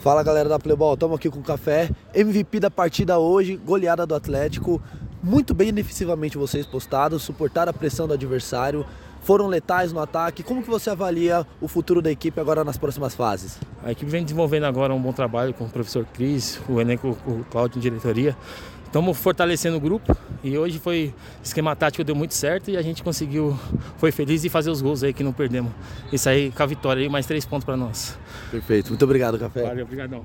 Fala galera da Playball, estamos aqui com o Café, MVP da partida hoje, goleada do Atlético. Muito bem defensivamente vocês postados, suportaram a pressão do adversário, foram letais no ataque. Como que você avalia o futuro da equipe agora nas próximas fases? A equipe vem desenvolvendo agora um bom trabalho com o professor Cris, o elenco, o Cláudio em diretoria. Estamos fortalecendo o grupo e hoje foi esquema tático deu muito certo e a gente conseguiu, foi feliz em fazer os gols aí que não perdemos. Isso aí com a vitória aí, mais três pontos para nós. Perfeito, muito obrigado, Café. Valeu, obrigadão.